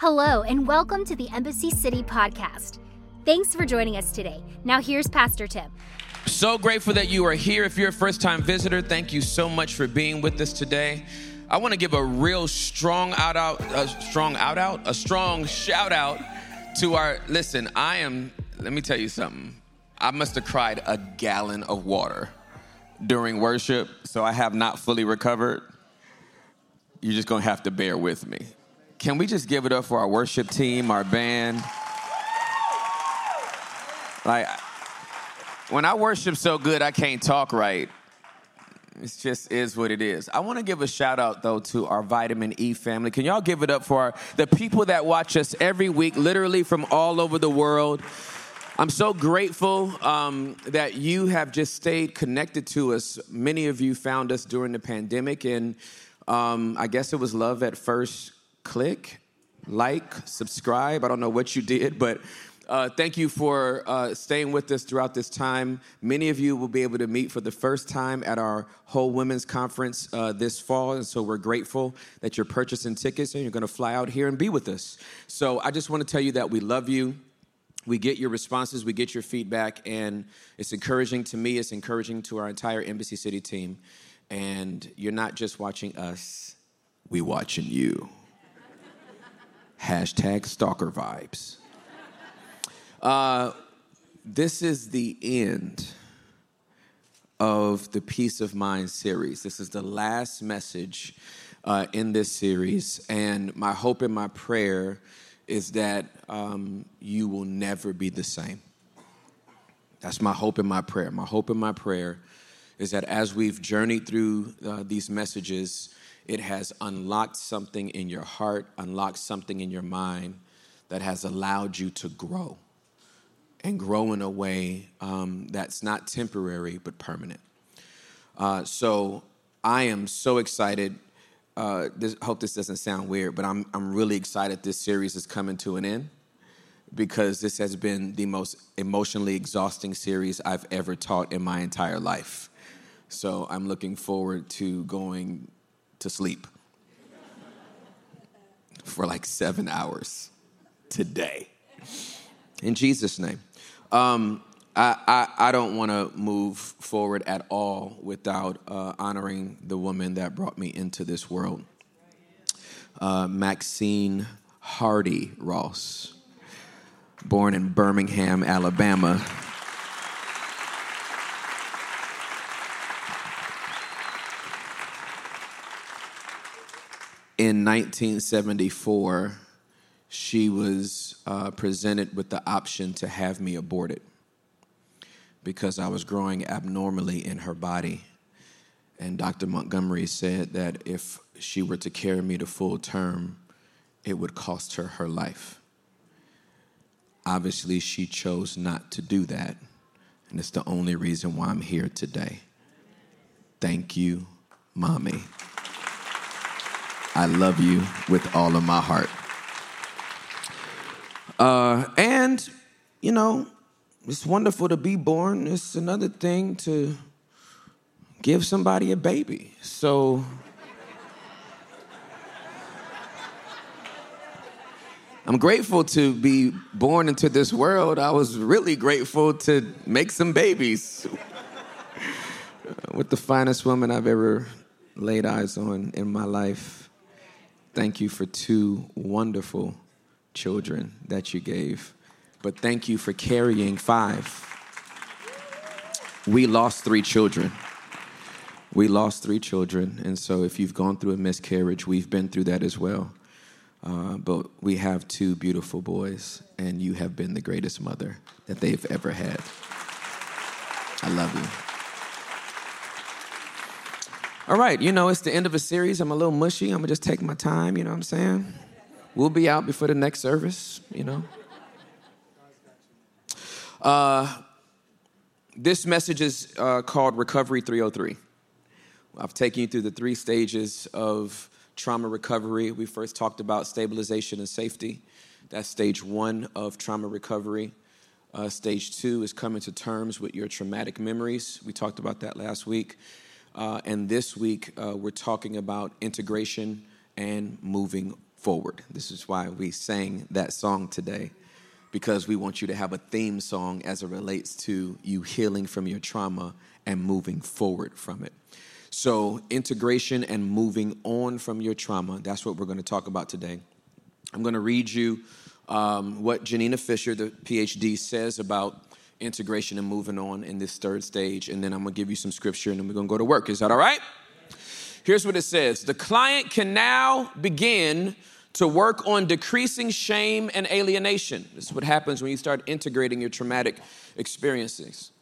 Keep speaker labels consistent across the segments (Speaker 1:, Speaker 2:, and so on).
Speaker 1: Hello, and welcome to the Embassy City podcast. Thanks for joining us today. Now, here's Pastor Tim.
Speaker 2: So grateful that you are here. If you're a first time visitor, thank you so much for being with us today. I want to give a real strong out out, a strong out out, a strong shout out to our. Listen, I am. Let me tell you something. I must have cried a gallon of water during worship, so I have not fully recovered. You're just gonna have to bear with me. Can we just give it up for our worship team, our band? Like, when I worship so good, I can't talk right. It just is what it is. I want to give a shout out though to our Vitamin E family. Can y'all give it up for our, the people that watch us every week, literally from all over the world? I'm so grateful um, that you have just stayed connected to us. Many of you found us during the pandemic, and um, I guess it was love at first click, like, subscribe. I don't know what you did, but uh, thank you for uh, staying with us throughout this time. Many of you will be able to meet for the first time at our whole women's conference uh, this fall, and so we're grateful that you're purchasing tickets and you're going to fly out here and be with us. So I just want to tell you that we love you. We get your responses, we get your feedback, and it's encouraging to me. It's encouraging to our entire Embassy City team. And you're not just watching us; we watching you. Hashtag stalker vibes. Uh, this is the end of the Peace of Mind series. This is the last message uh, in this series. And my hope and my prayer is that um, you will never be the same. That's my hope and my prayer. My hope and my prayer is that as we've journeyed through uh, these messages, it has unlocked something in your heart, unlocked something in your mind that has allowed you to grow and grow in a way um, that's not temporary but permanent. Uh, so I am so excited. Uh, this, hope this doesn't sound weird, but I'm I'm really excited. This series is coming to an end because this has been the most emotionally exhausting series I've ever taught in my entire life. So I'm looking forward to going to sleep for like seven hours today. In Jesus' name. Um, I, I, I, don't want to move forward at all without uh, honoring the woman that brought me into this world. Uh, Maxine Hardy Ross, born in Birmingham, Alabama. In 1974, she was uh, presented with the option to have me aborted because I was growing abnormally in her body. And Dr. Montgomery said that if she were to carry me to full term, it would cost her her life. Obviously, she chose not to do that. And it's the only reason why I'm here today. Thank you, Mommy. I love you with all of my heart. Uh, and, you know, it's wonderful to be born. It's another thing to give somebody a baby. So, I'm grateful to be born into this world. I was really grateful to make some babies with the finest woman I've ever laid eyes on in my life. Thank you for two wonderful children that you gave, but thank you for carrying five. We lost three children. We lost three children, and so if you've gone through a miscarriage, we've been through that as well. Uh, but we have two beautiful boys, and you have been the greatest mother that they've ever had. I love you. All right, you know, it's the end of a series. I'm a little mushy. I'm gonna just take my time, you know what I'm saying? We'll be out before the next service, you know. Uh, this message is uh, called Recovery 303. I've taken you through the three stages of trauma recovery. We first talked about stabilization and safety. That's stage one of trauma recovery. Uh, stage two is coming to terms with your traumatic memories. We talked about that last week. Uh, and this week, uh, we're talking about integration and moving forward. This is why we sang that song today, because we want you to have a theme song as it relates to you healing from your trauma and moving forward from it. So, integration and moving on from your trauma, that's what we're going to talk about today. I'm going to read you um, what Janina Fisher, the PhD, says about integration and moving on in this third stage, and then I'm to give you some scripture and then we're to go to work. Is that all right? Here's what it says The client can now begin to work on decreasing shame and alienation. This is what happens when you start integrating your traumatic experiences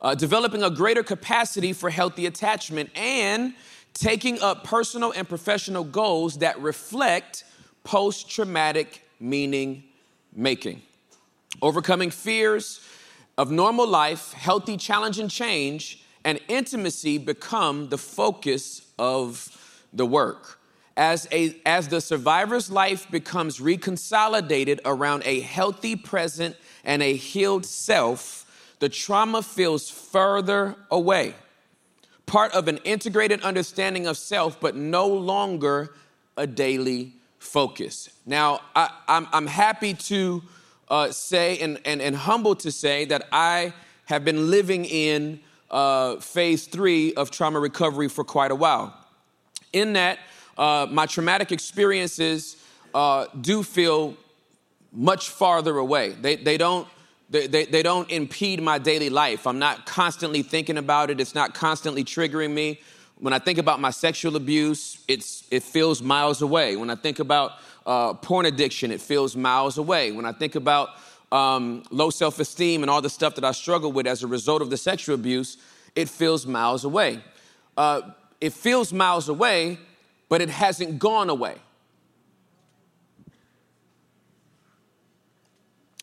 Speaker 2: uh, developing a greater capacity for healthy attachment, and taking up personal and professional goals that reflect post traumatic meaning making. Overcoming fears of normal life, healthy challenge and change, and intimacy become the focus of the work. As, a, as the survivor's life becomes reconsolidated around a healthy present and a healed self, the trauma feels further away, part of an integrated understanding of self, but no longer a daily focus. Now, I, am happy to uh, say and, and, and humble to say that I have been living in uh, phase three of trauma recovery for quite a while. In that, uh, my traumatic experiences uh, do feel much farther away. They, they don't they, they, they, don't impede my daily life. I'm not constantly thinking about it. It's not constantly triggering me. When I think about my sexual abuse, it's, it feels miles away. When I think about uh, porn addiction, it feels miles away. When I think about um, low self esteem and all the stuff that I struggle with as a result of the sexual abuse, it feels miles away. Uh, it feels miles away, but it hasn't gone away.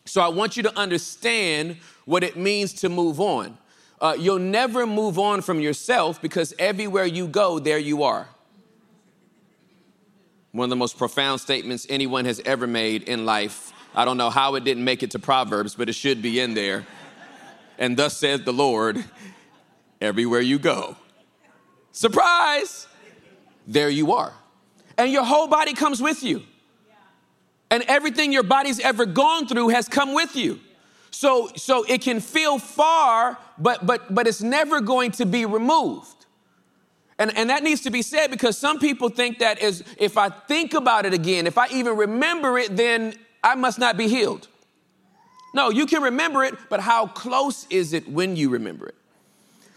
Speaker 2: So I want you to understand what it means to move on. Uh, you'll never move on from yourself because everywhere you go, there you are. One of the most profound statements anyone has ever made in life. I don't know how it didn't make it to Proverbs, but it should be in there. And thus says the Lord, everywhere you go. Surprise! There you are. And your whole body comes with you and everything your body's ever gone through has come with you. So, so it can feel far, but, but, but it's never going to be removed. And, and that needs to be said because some people think that is if I think about it again, if I even remember it, then I must not be healed. No, you can remember it, but how close is it when you remember it?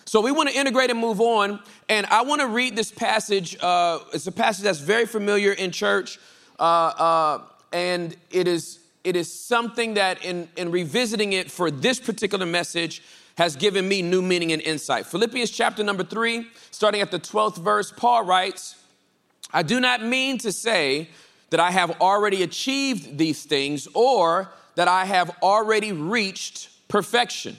Speaker 2: So we want to integrate and move on. And I want to read this passage. Uh, it's a passage that's very familiar in church. Uh, uh, and it is it is something that in, in revisiting it for this particular message has given me new meaning and insight. Philippians chapter number three, starting at the 12th verse, Paul writes, I do not mean to say that I have already achieved these things or that I have already reached perfection,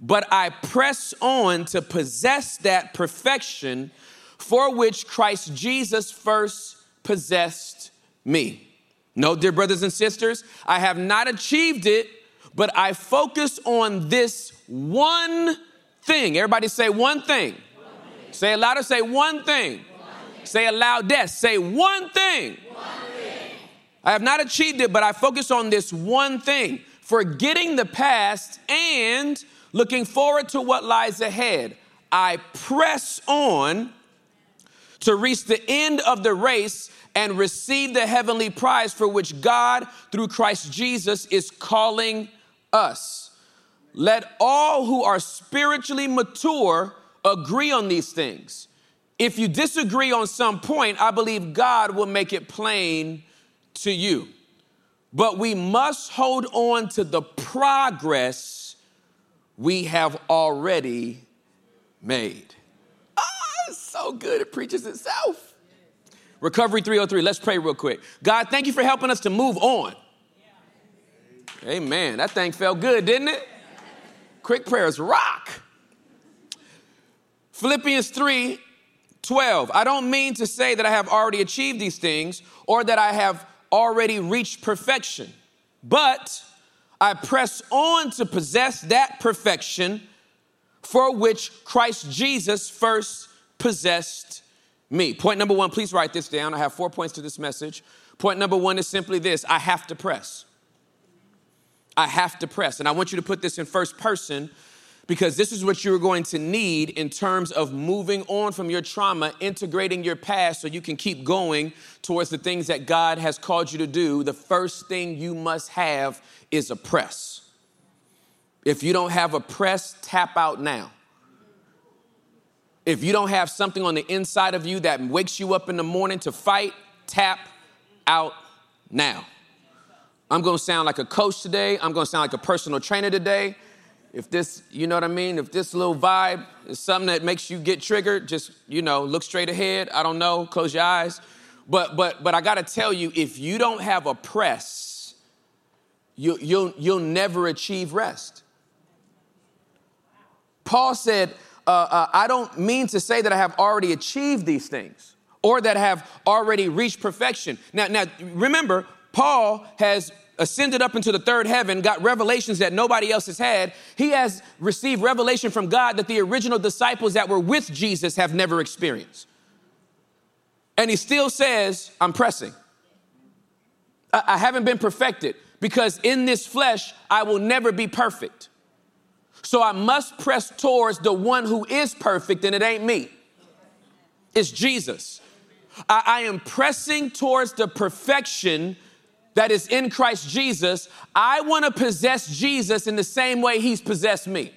Speaker 2: but I press on to possess that perfection for which Christ Jesus first possessed me. No, dear brothers and sisters, I have not achieved it, but I focus on this one thing. Everybody say one thing. One. Say it louder, say one thing. one. Say it loud, death. Say one thing. one thing. I have not achieved it, but I focus on this one thing, forgetting the past and looking forward to what lies ahead. I press on to reach the end of the race and receive the heavenly prize for which God, through Christ Jesus, is calling us. Let all who are spiritually mature agree on these things. If you disagree on some point, I believe God will make it plain to you. But we must hold on to the progress we have already made. Ah, it's so good, it preaches itself. Recovery 303. Let's pray real quick. God, thank you for helping us to move on. Amen. That thing felt good, didn't it? Quick prayers rock. Philippians 3 12. I don't mean to say that I have already achieved these things or that I have already reached perfection, but I press on to possess that perfection for which Christ Jesus first possessed me. Point number one, please write this down. I have four points to this message. Point number one is simply this I have to press. I have to press. And I want you to put this in first person because this is what you're going to need in terms of moving on from your trauma, integrating your past so you can keep going towards the things that God has called you to do. The first thing you must have is a press. If you don't have a press, tap out now. If you don't have something on the inside of you that wakes you up in the morning to fight, tap out now. I'm gonna sound like a coach today. I'm gonna sound like a personal trainer today. If this, you know what I mean? If this little vibe is something that makes you get triggered, just, you know, look straight ahead. I don't know, close your eyes. But but but I gotta tell you, if you don't have a press, you, you'll you'll never achieve rest. Paul said, uh, uh, I don't mean to say that I have already achieved these things or that have already reached perfection. Now, now remember, Paul has ascended up into the third heaven, got revelations that nobody else has had. He has received revelation from God that the original disciples that were with Jesus have never experienced. And he still says, I'm pressing. I, I haven't been perfected because in this flesh, I will never be perfect. So I must press towards the one who is perfect, and it ain't me, it's Jesus. I, I am pressing towards the perfection that is in Christ Jesus. I want to possess Jesus in the same way he's possessed me.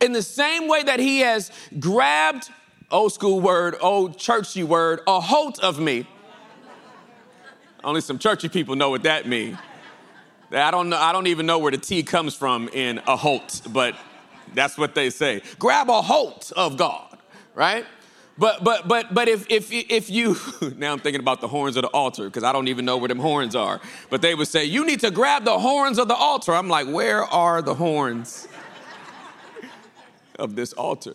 Speaker 2: In the same way that he has grabbed, old school word, old churchy word, a hold of me. Only some churchy people know what that means. I don't know, I don't even know where the T comes from in a holt, but that's what they say. Grab a holt of God, right? But but but but if if if you now I'm thinking about the horns of the altar because I don't even know where them horns are. But they would say you need to grab the horns of the altar. I'm like, where are the horns of this altar?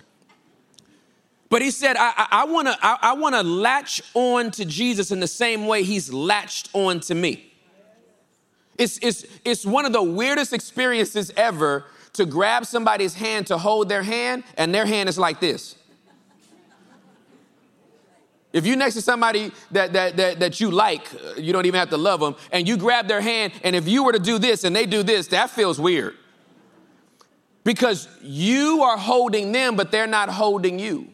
Speaker 2: But he said, I, I, I want to I, I wanna latch on to Jesus in the same way he's latched on to me. It's, it's, it's one of the weirdest experiences ever to grab somebody's hand to hold their hand, and their hand is like this. If you're next to somebody that, that, that, that you like, uh, you don't even have to love them, and you grab their hand, and if you were to do this and they do this, that feels weird. Because you are holding them, but they're not holding you.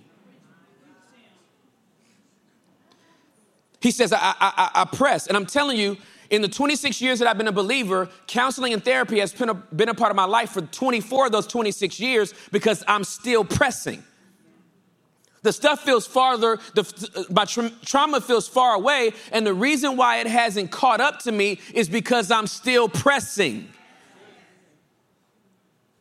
Speaker 2: He says, I, I, I press. And I'm telling you, in the 26 years that I've been a believer, counseling and therapy has been a, been a part of my life for 24 of those 26 years because I'm still pressing. The stuff feels farther, the, my tra- trauma feels far away, and the reason why it hasn't caught up to me is because I'm still pressing.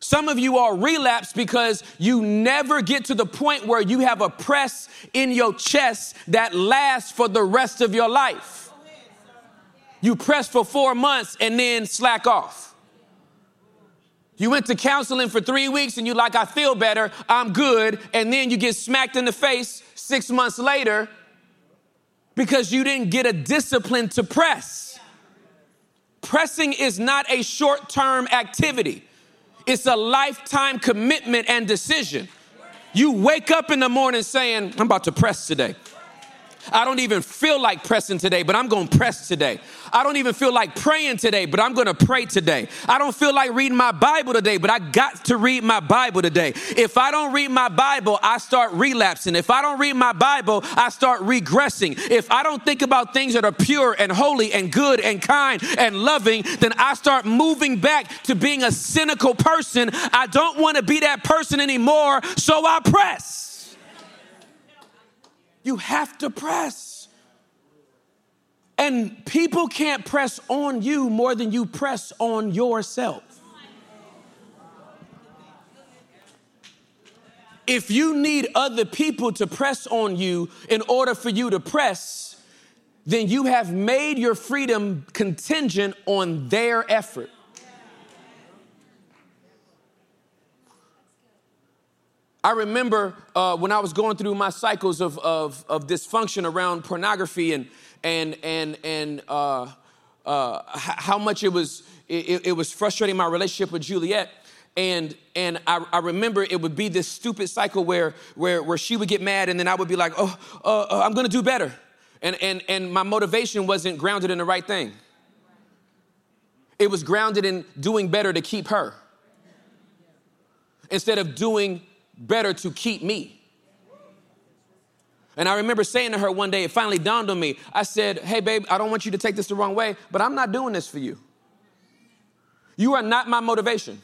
Speaker 2: Some of you are relapsed because you never get to the point where you have a press in your chest that lasts for the rest of your life. You press for four months and then slack off. You went to counseling for three weeks and you're like, I feel better, I'm good. And then you get smacked in the face six months later because you didn't get a discipline to press. Pressing is not a short term activity, it's a lifetime commitment and decision. You wake up in the morning saying, I'm about to press today. I don't even feel like pressing today, but I'm going to press today. I don't even feel like praying today, but I'm going to pray today. I don't feel like reading my Bible today, but I got to read my Bible today. If I don't read my Bible, I start relapsing. If I don't read my Bible, I start regressing. If I don't think about things that are pure and holy and good and kind and loving, then I start moving back to being a cynical person. I don't want to be that person anymore, so I press. You have to press. And people can't press on you more than you press on yourself. If you need other people to press on you in order for you to press, then you have made your freedom contingent on their effort. I remember uh, when I was going through my cycles of, of, of dysfunction around pornography and, and, and, and uh, uh, how much it was, it, it, was frustrating my relationship with Juliet. And, and I, I, remember it would be this stupid cycle where, where, where she would get mad and then I would be like, oh, uh, uh, I'm gonna do better. And, and, and my motivation wasn't grounded in the right thing. It was grounded in doing better to keep her instead of doing better to keep me. And I remember saying to her one day, it finally dawned on me. I said, Hey, babe, I don't want you to take this the wrong way, but I'm not doing this for you. You are not my motivation.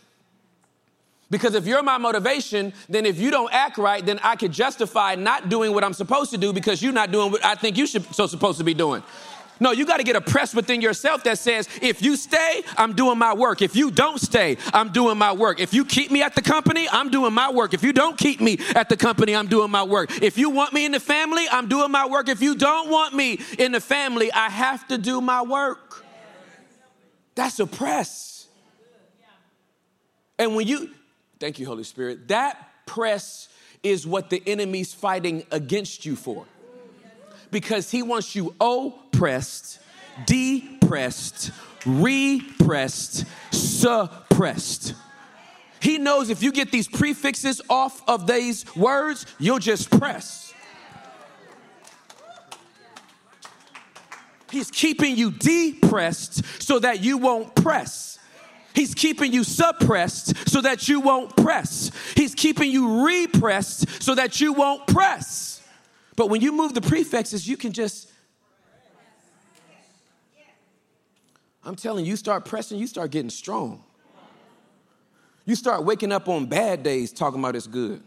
Speaker 2: Because if you're my motivation, then if you don't act right, then I could justify not doing what I'm supposed to do because you're not doing what I think you should so supposed to be doing. No, you got to get a press within yourself that says, if you stay, I'm doing my work. If you don't stay, I'm doing my work. If you keep me at the company, I'm doing my work. If you don't keep me at the company, I'm doing my work. If you want me in the family, I'm doing my work. If you don't want me in the family, I have to do my work. That's a press. And when you, thank you, Holy Spirit, that press is what the enemy's fighting against you for because he wants you oppressed, depressed, repressed, suppressed. He knows if you get these prefixes off of these words, you'll just press. He's keeping you depressed so that you won't press. He's keeping you suppressed so that you won't press. He's keeping you repressed so that you won't press. But when you move the prefixes, you can just. I'm telling you, you start pressing, you start getting strong. You start waking up on bad days talking about it's good.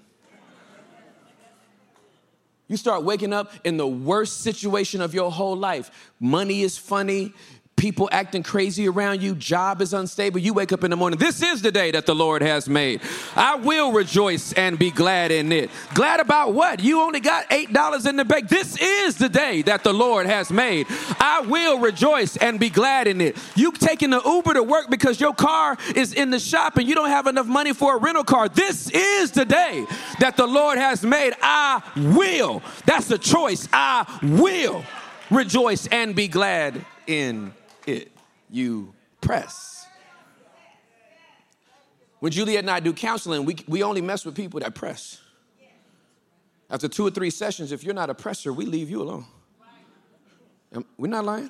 Speaker 2: You start waking up in the worst situation of your whole life. Money is funny, people acting crazy around you, job is unstable. You wake up in the morning, this is the day that the Lord has made. I will rejoice and be glad in it. Glad about what? You only got $8 in the bank. This is the day that the Lord has made. I will rejoice and be glad in it. You taking the Uber to work because your car is in the shop and you don't have enough money for a rental car. This is the day that the Lord has made. I will. That's a choice. I will rejoice and be glad in. You press. When Juliet and I do counseling, we, we only mess with people that press. After two or three sessions, if you're not a presser, we leave you alone. We're not lying.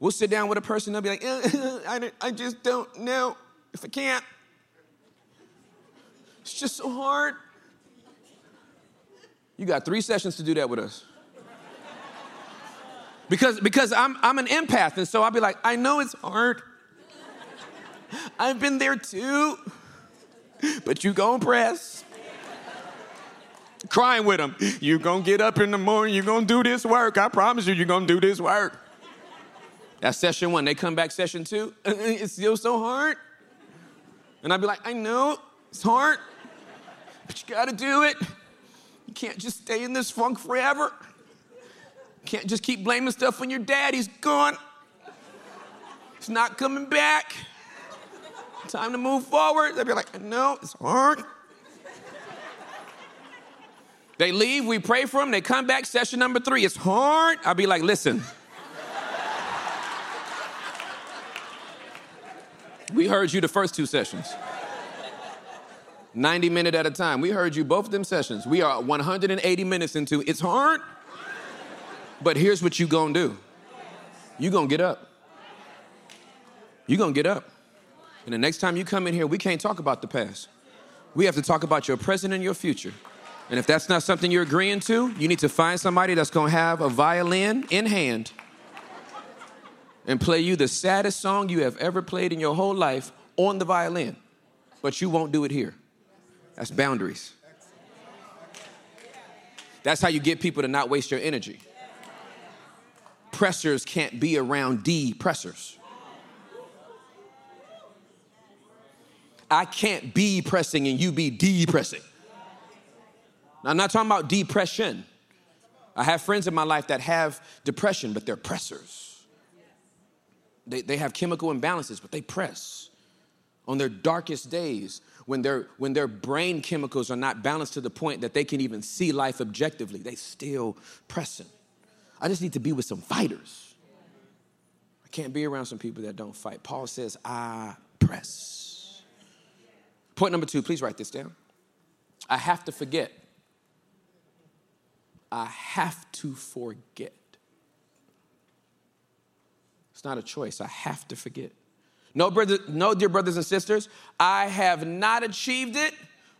Speaker 2: We'll sit down with a person, they'll be like, I, I just don't know if I can't. It's just so hard. You got three sessions to do that with us. Because, because I'm, I'm an empath, and so I'll be like, I know it's hard. I've been there too. But you gonna press. Crying with them. You gonna get up in the morning, you gonna do this work. I promise you, you're gonna do this work. That's session one. They come back session two. It's still so hard. And I'd be like, I know, it's hard, but you gotta do it. You can't just stay in this funk forever. Can't just keep blaming stuff on your dad. He's gone. He's not coming back. Time to move forward. They'd be like, no, it's hard. They leave, we pray for them, they come back, session number three, it's hard. I'll be like, listen. we heard you the first two sessions. 90 minute at a time. We heard you both of them sessions. We are 180 minutes into it's hard. But here's what you gonna do. You gonna get up. You gonna get up. And the next time you come in here, we can't talk about the past. We have to talk about your present and your future. And if that's not something you're agreeing to, you need to find somebody that's gonna have a violin in hand and play you the saddest song you have ever played in your whole life on the violin. But you won't do it here. That's boundaries. That's how you get people to not waste your energy pressers can't be around depressors. I can't be pressing and you be depressing. Now, I'm not talking about depression. I have friends in my life that have depression, but they're pressers. They, they have chemical imbalances, but they press. On their darkest days, when, their when their brain chemicals are not balanced to the point that they can even see life objectively, they still pressing. I just need to be with some fighters. I can't be around some people that don't fight. Paul says, I press. Point number two, please write this down. I have to forget. I have to forget. It's not a choice. I have to forget. No, brother, no, dear brothers and sisters, I have not achieved it,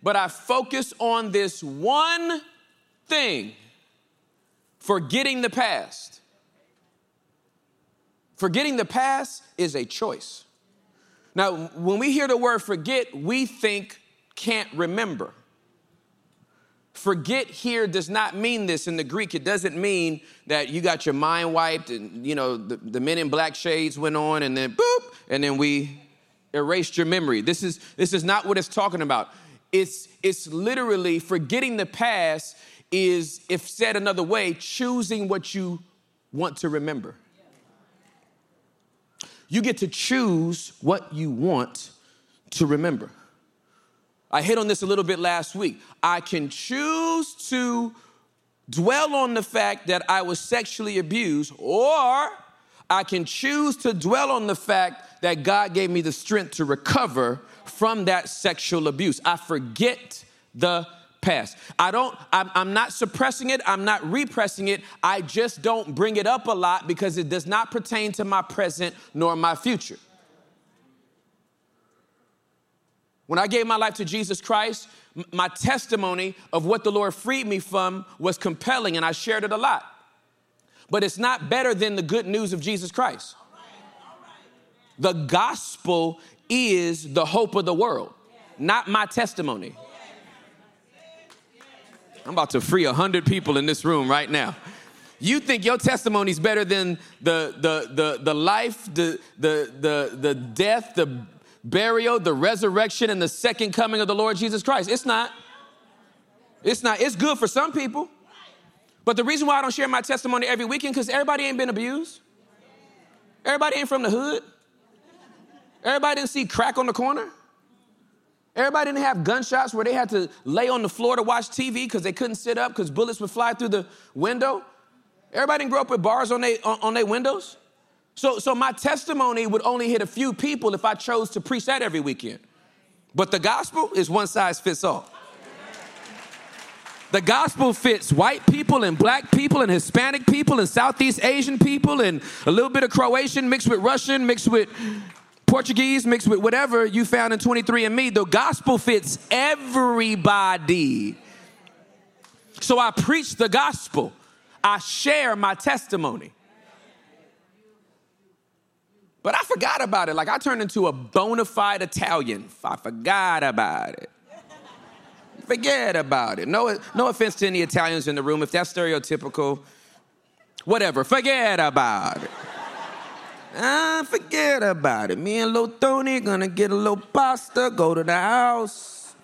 Speaker 2: but I focus on this one thing forgetting the past. Forgetting the past is a choice. Now, when we hear the word forget, we think can't remember. Forget here does not mean this in the Greek. It doesn't mean that you got your mind wiped and, you know, the, the men in black shades went on and then boop, and then we erased your memory. This is, this is not what it's talking about. It's, it's literally forgetting the past is, if said another way, choosing what you want to remember. You get to choose what you want to remember. I hit on this a little bit last week. I can choose to dwell on the fact that I was sexually abused, or I can choose to dwell on the fact that God gave me the strength to recover from that sexual abuse. I forget the past. I don't, I'm, I'm, not suppressing it, I'm not repressing it. I just don't bring it up a lot because it does not pertain to my present nor my future. When I gave my life to Jesus Christ, my testimony of what the Lord freed me from was compelling and I shared it a lot. But it's not better than the good news of Jesus Christ. The gospel is the hope of the world, not my testimony. I'm about to free 100 people in this room right now. You think your testimony is better than the, the, the, the life, the, the, the, the death, the burial, the resurrection, and the second coming of the Lord Jesus Christ. It's not. It's not. It's good for some people. But the reason why I don't share my testimony every weekend, because everybody ain't been abused. Everybody ain't from the hood. Everybody didn't see crack on the corner. Everybody didn't have gunshots where they had to lay on the floor to watch TV because they couldn't sit up because bullets would fly through the window. Everybody didn't grow up with bars on their on, on windows. So, so my testimony would only hit a few people if I chose to preach that every weekend. But the gospel is one size fits all. The gospel fits white people and black people and Hispanic people and Southeast Asian people and a little bit of Croatian mixed with Russian, mixed with Portuguese mixed with whatever you found in 23andMe, the gospel fits everybody. So I preach the gospel, I share my testimony. But I forgot about it. Like I turned into a bona fide Italian. I forgot about it. Forget about it. No, no offense to any Italians in the room. If that's stereotypical, whatever. Forget about it. Ah, forget about it. Me and Lil Tony gonna get a little pasta, go to the house.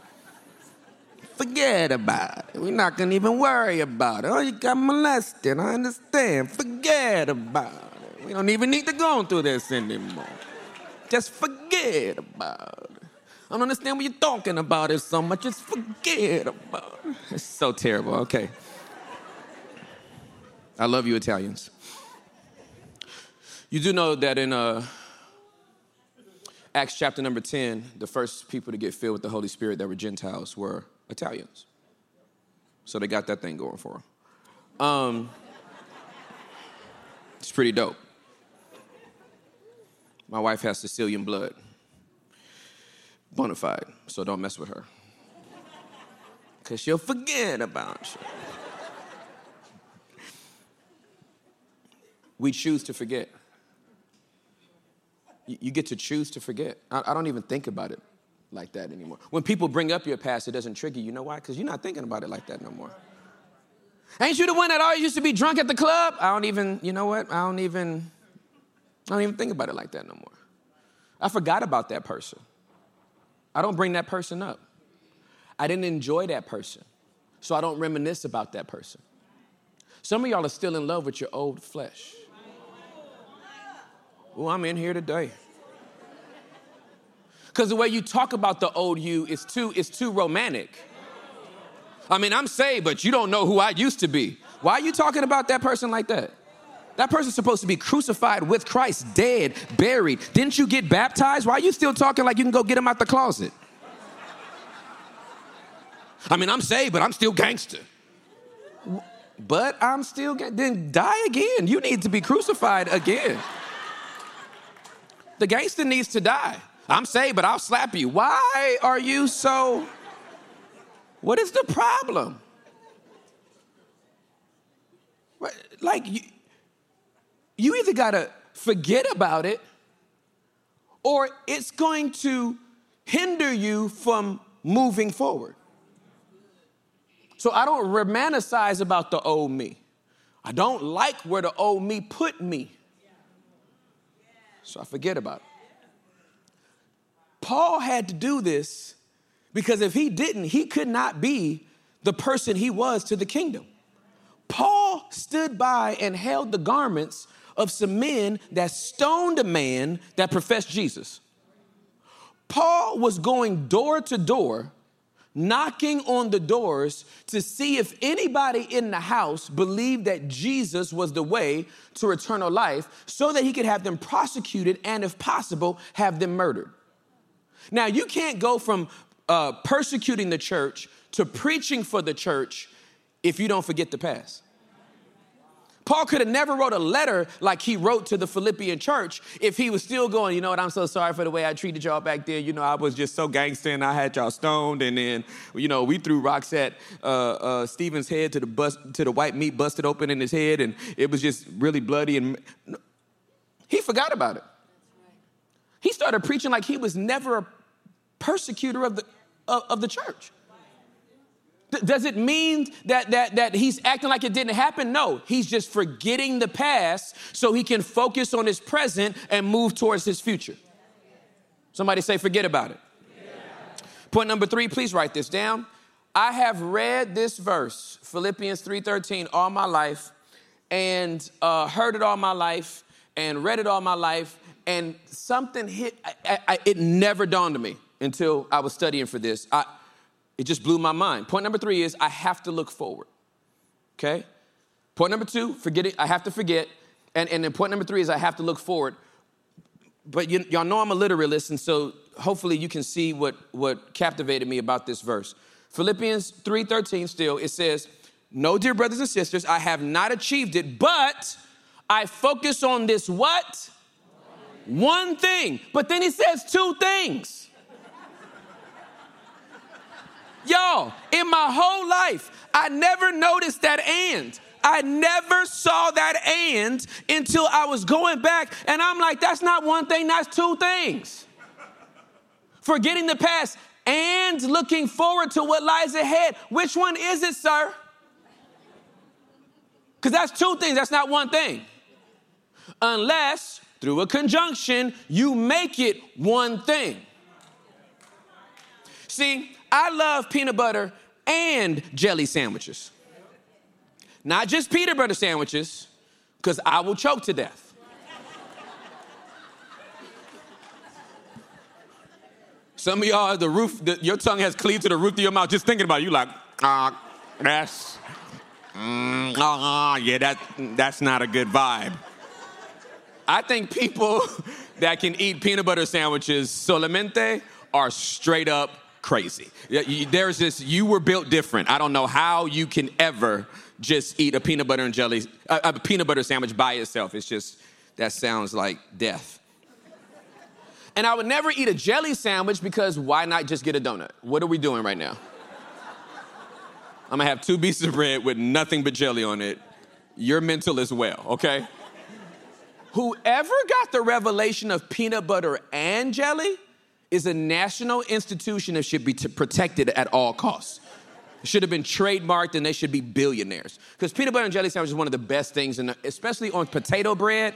Speaker 2: Forget about it. We're not gonna even worry about it. Oh, you got molested. I understand. Forget about it. We don't even need to go through this anymore. Just forget about it. I don't understand what you're talking about it so much. Just forget about it. It's so terrible. Okay. I love you, Italians. You do know that in uh, Acts chapter number 10, the first people to get filled with the Holy Spirit that were Gentiles were Italians. So they got that thing going for them. Um, it's pretty dope. My wife has Sicilian blood, bona fide, so don't mess with her. Because she'll forget about you. We choose to forget you get to choose to forget. I, don't even think about it like that anymore. When people bring up your past, it doesn't trigger you. You know why? Because you're not thinking about it like that no more. Ain't you the one that always used to be drunk at the club? I don't even, you know what? I don't even, I don't even think about it like that no more. I forgot about that person. I don't bring that person up. I didn't enjoy that person, so I don't reminisce about that person. Some of y'all are still in love with your old flesh. Oh, I'm in here today. Because the way you talk about the old you is too, is too romantic. I mean, I'm saved, but you don't know who I used to be. Why are you talking about that person like that? That person's supposed to be crucified with Christ, dead, buried. Didn't you get baptized? Why are you still talking like you can go get him out the closet? I mean, I'm saved, but I'm still gangster. But I'm still, then die again. You need to be crucified again. The gangster needs to die. I'm saved, but I'll slap you. Why are you so? What is the problem? Like, you, you either gotta forget about it or it's going to hinder you from moving forward. So I don't romanticize about the old me. I don't like where the old me put me. So I forget about it. Paul had to do this because if he didn't, he could not be the person he was to the kingdom. Paul stood by and held the garments of some men that stoned a man that professed Jesus. Paul was going door to door, knocking on the doors to see if anybody in the house believed that Jesus was the way to eternal life so that he could have them prosecuted and, if possible, have them murdered. Now, you can't go from uh, persecuting the church to preaching for the church if you don't forget the past. Paul could have never wrote a letter like he wrote to the Philippian church if he was still going, you know what, I'm so sorry for the way I treated y'all back then. You know, I was just so gangster and I had y'all stoned. And then, you know, we threw rocks at uh, uh, Stephen's head to the, bust, to the white meat busted open in his head and it was just really bloody. And he forgot about it. He started preaching like he was never a persecutor of the, of, of the church. Does it mean that, that, that he's acting like it didn't happen? No, he's just forgetting the past so he can focus on his present and move towards his future. Somebody say, forget about it. Yeah. Point number three, please write this down. I have read this verse, Philippians 3:13, all my life, and uh, heard it all my life, and read it all my life, and something hit. I, I, it never dawned on me until I was studying for this. I, it just blew my mind. Point number three is I have to look forward. Okay? Point number two, forget it, I have to forget. And, and then point number three is I have to look forward. But you, y'all know I'm a literalist, and so hopefully you can see what, what captivated me about this verse. Philippians 3:13 still, it says, No, dear brothers and sisters, I have not achieved it, but I focus on this what? One thing. But then he says two things. Y'all, in my whole life, I never noticed that and. I never saw that and until I was going back, and I'm like, that's not one thing, that's two things. Forgetting the past and looking forward to what lies ahead. Which one is it, sir? Because that's two things, that's not one thing. Unless through a conjunction, you make it one thing. See, I love peanut butter and jelly sandwiches. Not just peanut butter sandwiches, because I will choke to death. Some of y'all, the roof, the, your tongue has cleaved to the roof of your mouth just thinking about it. You like, ah, uh, that's, mm, uh, yeah, that, that's not a good vibe. I think people that can eat peanut butter sandwiches solamente are straight up crazy. There's this, you were built different. I don't know how you can ever just eat a peanut butter and jelly, a, a peanut butter sandwich by itself. It's just, that sounds like death. And I would never eat a jelly sandwich because why not just get a donut? What are we doing right now? I'm gonna have two pieces of bread with nothing but jelly on it. You're mental as well, okay? Whoever got the revelation of peanut butter and jelly is a national institution that should be protected at all costs. It should have been trademarked and they should be billionaires. Because peanut butter and jelly sandwich is one of the best things, in the, especially on potato bread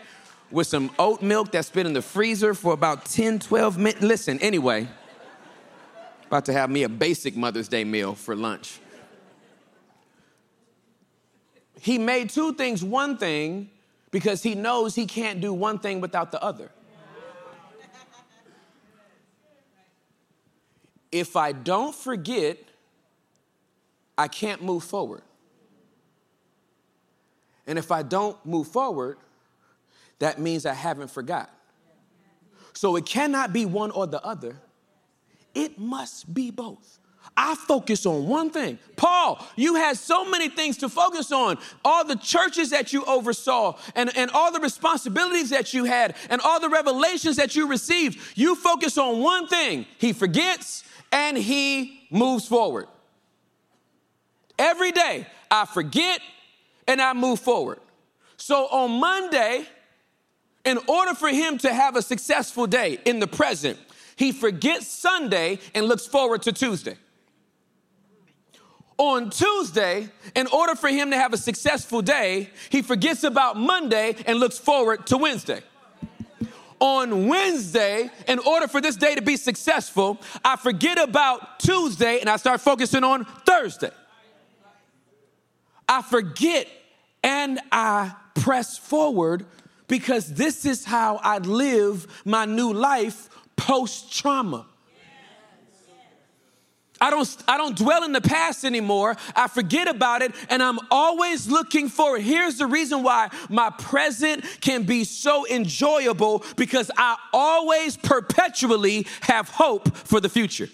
Speaker 2: with some oat milk that's been in the freezer for about 10, 12 minutes. Listen, anyway, about to have me a basic Mother's Day meal for lunch. He made two things one thing because he knows he can't do one thing without the other. If I don't forget, I can't move forward. And if I don't move forward, that means I haven't forgot. So it cannot be one or the other. It must be both. I focus on one thing. Paul, you had so many things to focus on. All the churches that you oversaw, and, and all the responsibilities that you had, and all the revelations that you received. You focus on one thing. He forgets and he moves forward. Every day, I forget and I move forward. So on Monday, in order for him to have a successful day in the present, he forgets Sunday and looks forward to Tuesday. On Tuesday, in order for him to have a successful day, he forgets about Monday and looks forward to Wednesday. On Wednesday, in order for this day to be successful, I forget about Tuesday and I start focusing on Thursday. I forget and I press forward because this is how I live my new life post trauma. I don't, I don't dwell in the past anymore. I forget about it and I'm always looking forward. Here's the reason why my present can be so enjoyable because I always perpetually have hope for the future.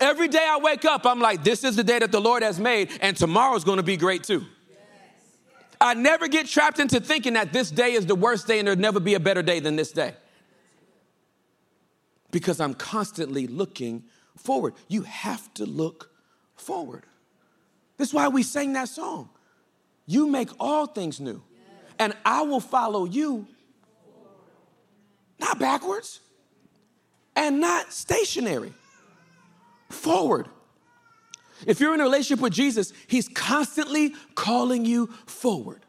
Speaker 2: Every day I wake up, I'm like, this is the day that the Lord has made, and tomorrow's gonna be great too. I never get trapped into thinking that this day is the worst day and there'll never be a better day than this day. Because I'm constantly looking forward. You have to look forward. This is why we sang that song. You make all things new, and I will follow you, not backwards and not stationary, forward. If you're in a relationship with Jesus, He's constantly calling you forward.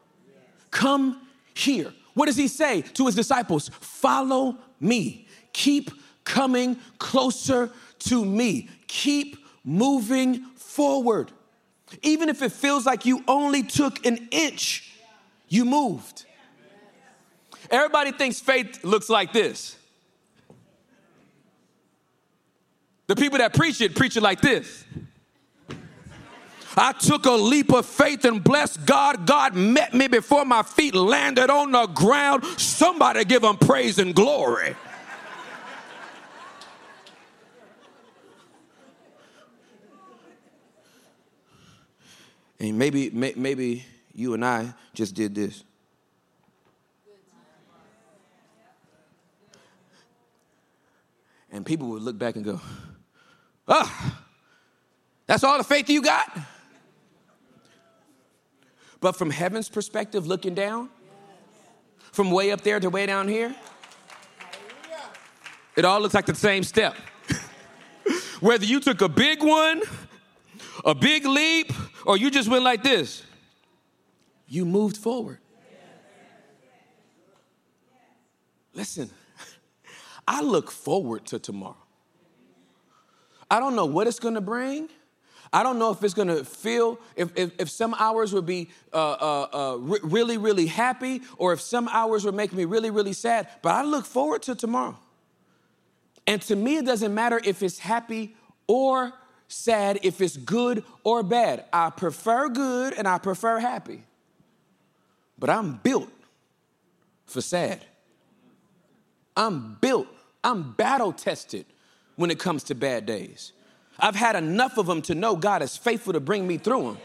Speaker 2: Come here. What does He say to His disciples? Follow me. Keep coming closer to me. Keep moving forward. Even if it feels like you only took an inch, you moved. Everybody thinks faith looks like this. The people that preach it preach it like this. I took a leap of faith and blessed God. God met me before my feet landed on the ground. Somebody give him praise and glory. And maybe, maybe you and I just did this. And people would look back and go, ah, that's all the faith you got? But from heaven's perspective, looking down, from way up there to way down here, it all looks like the same step. Whether you took a big one, a big leap, or you just went like this, you moved forward. Listen, I look forward to tomorrow. I don't know what it's gonna bring. I don't know if it's gonna feel, if, if, if some hours would be uh, uh, uh, re- really, really happy, or if some hours would make me really, really sad, but I look forward to tomorrow. And to me, it doesn't matter if it's happy or sad, if it's good or bad. I prefer good and I prefer happy. But I'm built for sad. I'm built, I'm battle tested when it comes to bad days. I've had enough of them to know God is faithful to bring me through them.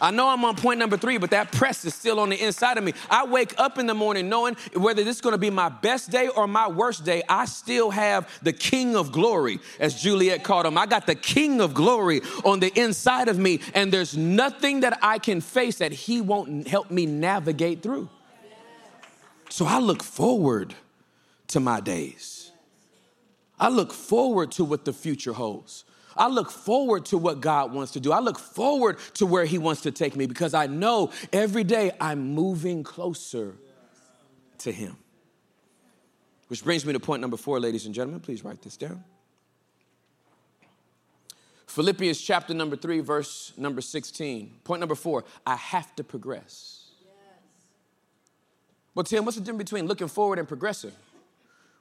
Speaker 2: I know I'm on point number three, but that press is still on the inside of me. I wake up in the morning knowing whether this is gonna be my best day or my worst day, I still have the King of Glory, as Juliet called him. I got the King of Glory on the inside of me, and there's nothing that I can face that He won't help me navigate through. So I look forward to my days. I look forward to what the future holds. I look forward to what God wants to do. I look forward to where He wants to take me because I know every day I'm moving closer to Him. Which brings me to point number four, ladies and gentlemen. Please write this down. Philippians chapter number three, verse number 16. Point number four I have to progress. Yes. Well, Tim, what's the difference between looking forward and progressing?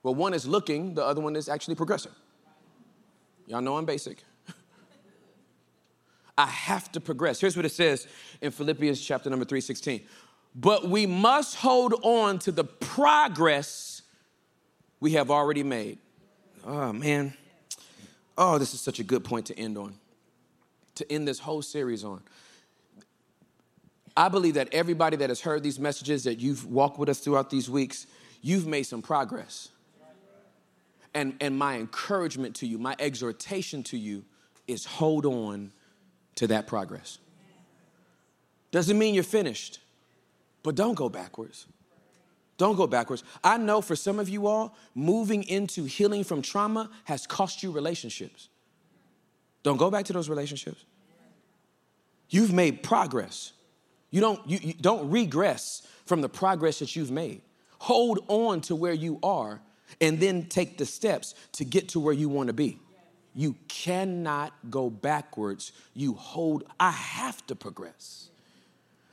Speaker 2: Well, one is looking, the other one is actually progressing. Y'all know I'm basic. I have to progress. Here's what it says in Philippians chapter number 3, 16. But we must hold on to the progress we have already made. Oh, man. oh, this is such a good point to end on, to end this whole series on. I believe that everybody that has heard these messages, that you've walked with us throughout these weeks, you've made some progress. And, and my encouragement to you, my exhortation to you is hold on to that progress. Doesn't mean you're finished, but don't go backwards. Don't go backwards. I know for some of you all, moving into healing from trauma has cost you relationships. Don't go back to those relationships. You've made progress. You don't, you, you don't regress from the progress that you've made. Hold on to where you are and then take the steps to get to where you want to be. You cannot go backwards. You hold, I have to progress.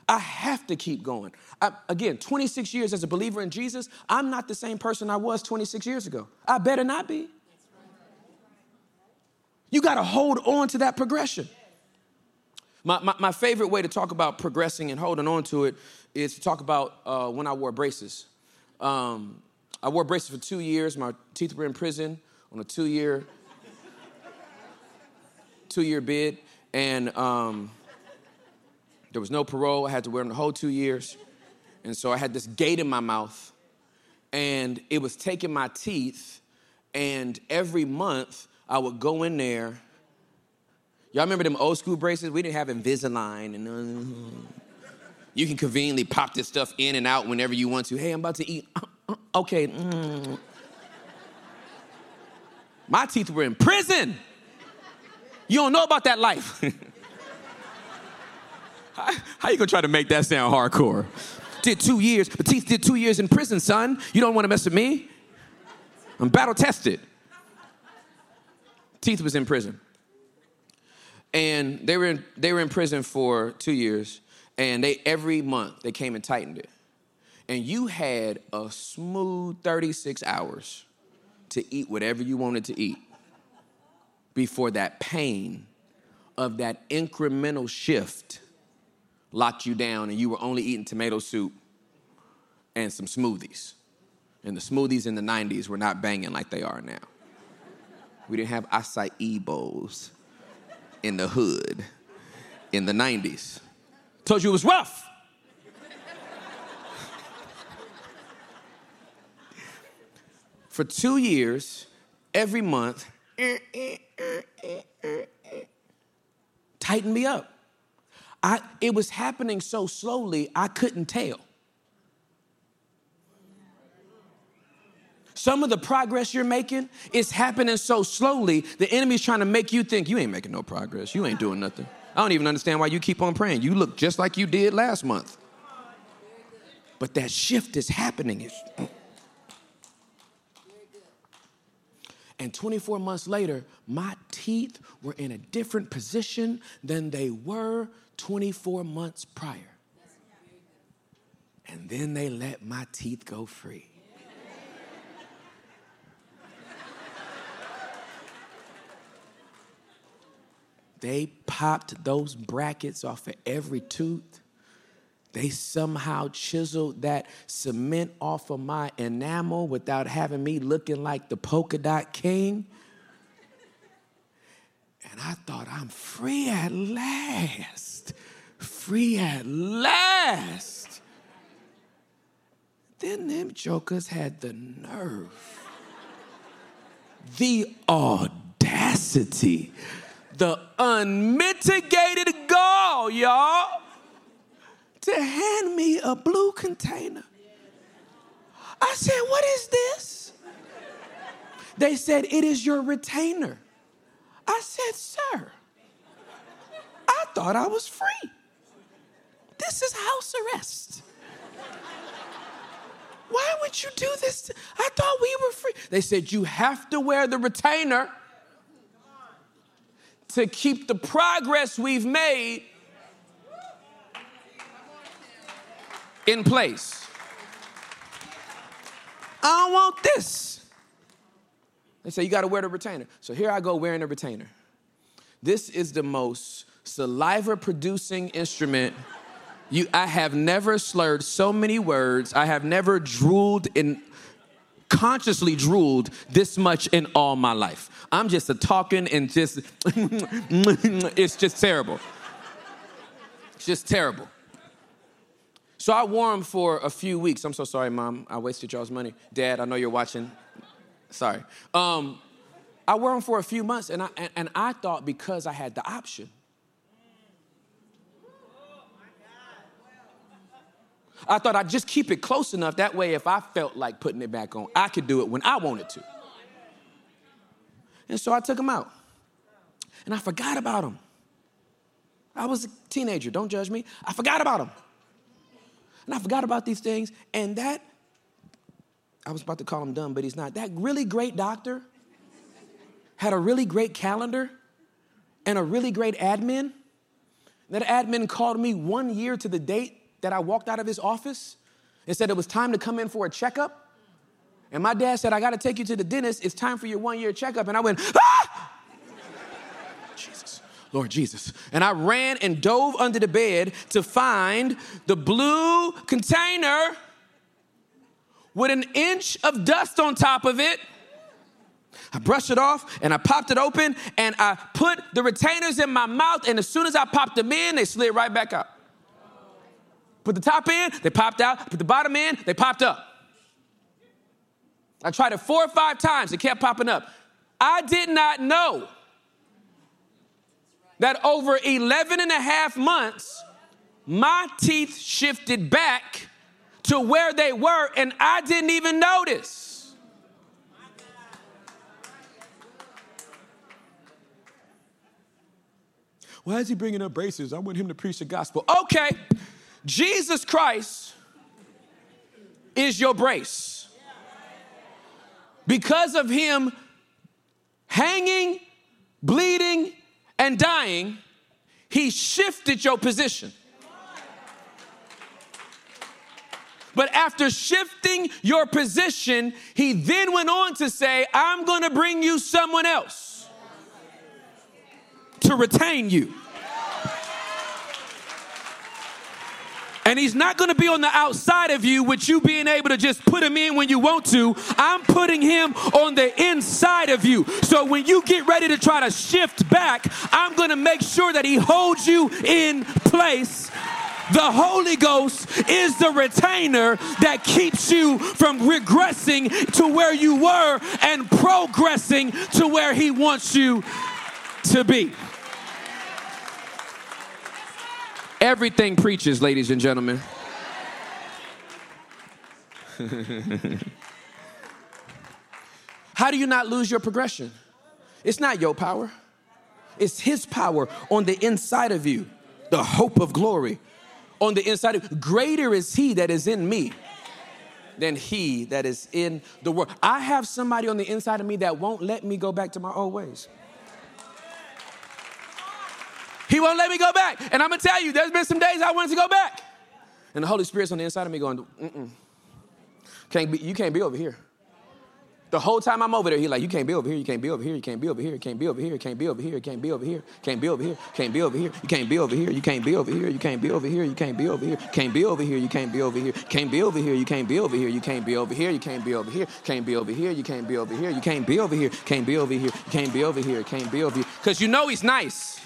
Speaker 2: I have to keep going. I, again, 26 years as a believer in Jesus, I'm not the same person I was 26 years ago. I better not be. You got to hold on to that progression. My, my, my, favorite way to talk about progressing and holding on to it is to talk about uh, when I wore braces. Um, I wore braces for two years. My teeth were in prison on a two year two year bid, and um, there was no parole. I had to wear them the whole two years. And so I had this gate in my mouth, and it was taking my teeth. And every month, I would go in there. Y'all remember them old school braces? We didn't have Invisalign, and uh, you can conveniently pop this stuff in and out whenever you want to. Hey, I'm about to eat. Okay. Mm. My teeth were in prison. You don't know about that life. how, how you gonna try to make that sound hardcore? Did two years, Batiste did two years in prison, son. You don't wanna mess with me? I'm battle tested. Teeth was in prison. And they were in, they were in prison for two years, and they every month they came and tightened it. And you had a smooth 36 hours to eat whatever you wanted to eat before that pain of that incremental shift locked you down and you were only eating tomato soup and some smoothies. And the smoothies in the 90s were not banging like they are now. We didn't have acai bowls in the hood in the 90s. Told you it was rough. For two years, every month, tighten me up. I, it was happening so slowly, I couldn't tell. Some of the progress you're making is happening so slowly, the enemy's trying to make you think you ain't making no progress. You ain't doing nothing. I don't even understand why you keep on praying. You look just like you did last month. But that shift is happening. And 24 months later, my teeth were in a different position than they were 24 months prior. And then they let my teeth go free. they popped those brackets off of every tooth they somehow chiseled that cement off of my enamel without having me looking like the polka dot king. And I thought, I'm free at last. Free at last. Then them jokers had the nerve, the audacity, the unmitigated gall, y'all to hand me a blue container. I said, What is this? They said, It is your retainer. I said, Sir, I thought I was free. This is house arrest. Why would you do this? I thought we were free. They said, You have to wear the retainer to keep the progress we've made in place. I don't want this. They say you got to wear the retainer. So here I go wearing the retainer. This is the most saliva producing instrument. You, I have never slurred so many words. I have never drooled in consciously drooled this much in all my life. I'm just a talking and just, it's just terrible. It's just terrible. So I wore them for a few weeks. I'm so sorry, Mom. I wasted y'all's money. Dad, I know you're watching. Sorry. Um, I wore them for a few months, and I, and, and I thought because I had the option, I thought I'd just keep it close enough. That way, if I felt like putting it back on, I could do it when I wanted to. And so I took them out. And I forgot about them. I was a teenager, don't judge me. I forgot about them. And I forgot about these things. And that, I was about to call him dumb, but he's not. That really great doctor had a really great calendar and a really great admin. That admin called me one year to the date that I walked out of his office and said it was time to come in for a checkup. And my dad said, I got to take you to the dentist. It's time for your one year checkup. And I went, ah! Jesus, Lord Jesus. And I ran and dove under the bed to find the blue container with an inch of dust on top of it. I brushed it off and I popped it open and I put the retainers in my mouth. And as soon as I popped them in, they slid right back out. Put the top in, they popped out. Put the bottom in, they popped up. I tried it four or five times, it kept popping up. I did not know that over 11 and a half months, my teeth shifted back to where they were, and I didn't even notice. Why is he bringing up braces? I want him to preach the gospel. Okay. Jesus Christ is your brace. Because of him hanging, bleeding, and dying, he shifted your position. But after shifting your position, he then went on to say, I'm gonna bring you someone else to retain you. And he's not going to be on the outside of you with you being able to just put him in when you want to. I'm putting him on the inside of you. So when you get ready to try to shift back, I'm going to make sure that he holds you in place. The Holy Ghost is the retainer that keeps you from regressing to where you were and progressing to where he wants you to be. Everything preaches, ladies and gentlemen. How do you not lose your progression? It's not your power, it's His power on the inside of you, the hope of glory on the inside of Greater is He that is in me than He that is in the world. I have somebody on the inside of me that won't let me go back to my old ways. He won't let me go back. And I'm gonna tell you, there's been some days I wanted to go back. And the Holy Spirit's on the inside of me going, mm-mm. Can't be, you can't be over here. The whole time I'm over there, he's like, you can't be over here, you can't be over here, you can't be over here, you can't be over here, you can't be over here, you can't be over here, can't be over here, can't be over here, you can't be over here, you can't be over here, you can't be over here, you can't be over here, can't be over here, you can't be over here, can't be over here, you can't be over here, you can't be over here, you can't be over here, can't be over here, you can't be over here, you can't be over here, can't be over here, can't be over here, can't be over here. Because you know he's nice.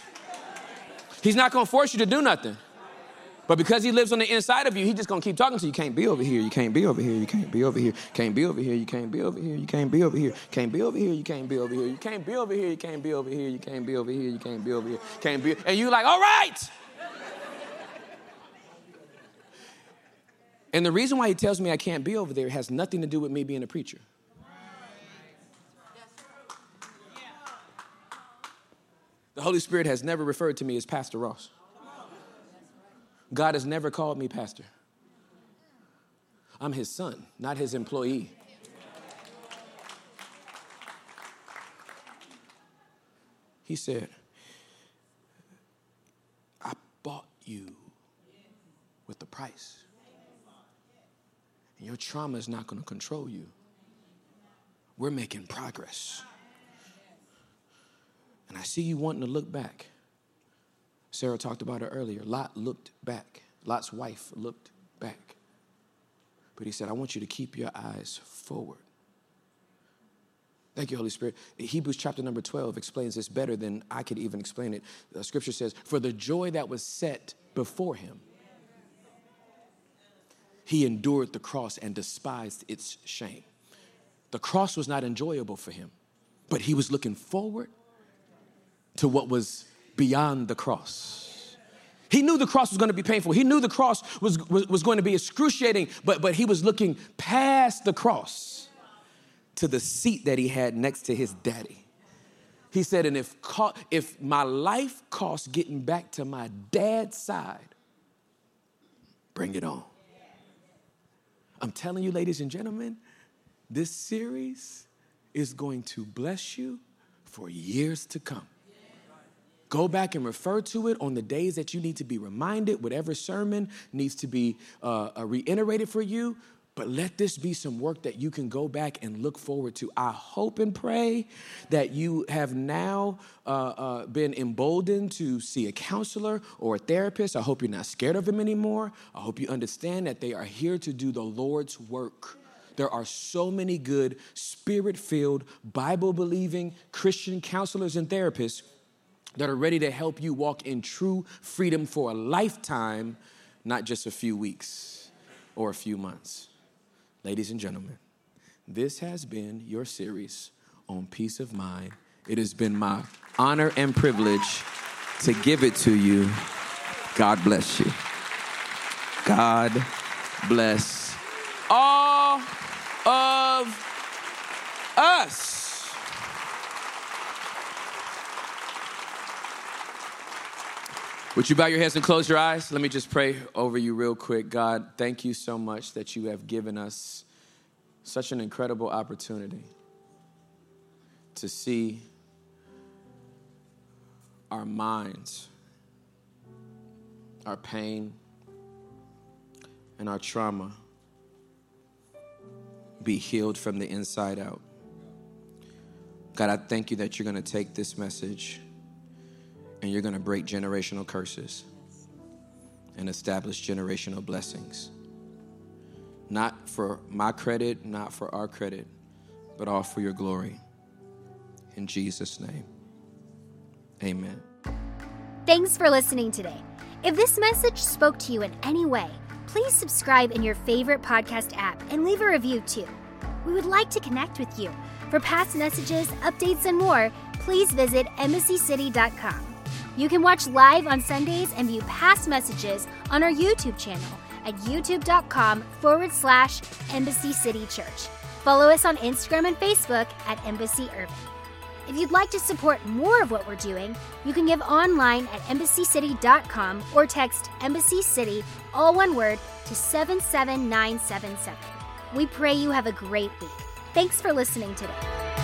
Speaker 2: He's not gonna force you to do nothing. But because he lives on the inside of you, he's just gonna keep talking to you. You can't be over here. You can't be over here. You can't be over here. Can't be over here. You can't be over here. You can't be over here. Can't be over here. You can't be over here. You can't be over here. You can't be over here. You can't be over here. You can't be over here. Can't be. And you like, all right. And the reason why he tells me I can't be over there has nothing to do with me being a preacher. The Holy Spirit has never referred to me as Pastor Ross. God has never called me pastor. I'm his son, not his employee. He said, I bought you with the price. And your trauma is not going to control you. We're making progress. And I see you wanting to look back. Sarah talked about it earlier. Lot looked back. Lot's wife looked back. But he said, I want you to keep your eyes forward. Thank you, Holy Spirit. Hebrews chapter number 12 explains this better than I could even explain it. The scripture says, For the joy that was set before him, he endured the cross and despised its shame. The cross was not enjoyable for him, but he was looking forward to what was beyond the cross. He knew the cross was going to be painful. He knew the cross was, was, was going to be excruciating, but, but he was looking past the cross to the seat that he had next to his daddy. He said, and if, if my life costs getting back to my dad's side, bring it on. I'm telling you, ladies and gentlemen, this series is going to bless you for years to come. Go back and refer to it on the days that you need to be reminded, whatever sermon needs to be uh, reiterated for you. But let this be some work that you can go back and look forward to. I hope and pray that you have now uh, uh, been emboldened to see a counselor or a therapist. I hope you're not scared of them anymore. I hope you understand that they are here to do the Lord's work. There are so many good, spirit filled, Bible believing Christian counselors and therapists that are ready to help you walk in true freedom for a lifetime, not just a few weeks or a few months. Ladies and gentlemen, this has been your series on peace of mind. It has been my honor and privilege to give it to you. God bless you. God bless all of us. Would you bow your heads and close your eyes? Let me just pray over you real quick. God, thank you so much that you have given us such an incredible opportunity to see our minds, our pain, and our trauma be healed from the inside out. God, I thank you that you're going to take this message and you're going to break generational curses and establish generational blessings. Not for my credit, not for our credit, but all for your glory. In Jesus' name, amen.
Speaker 1: Thanks for listening today. If this message spoke to you in any way, please subscribe in your favorite podcast app and leave a review too. We would like to connect with you. For past messages, updates, and more, please visit embassycity.com. You can watch live on Sundays and view past messages on our YouTube channel at youtube.com forward slash Embassy City Church. Follow us on Instagram and Facebook at Embassy Urban. If you'd like to support more of what we're doing, you can give online at embassycity.com or text Embassy City, all one word, to 77977. We pray you have a great week. Thanks for listening today.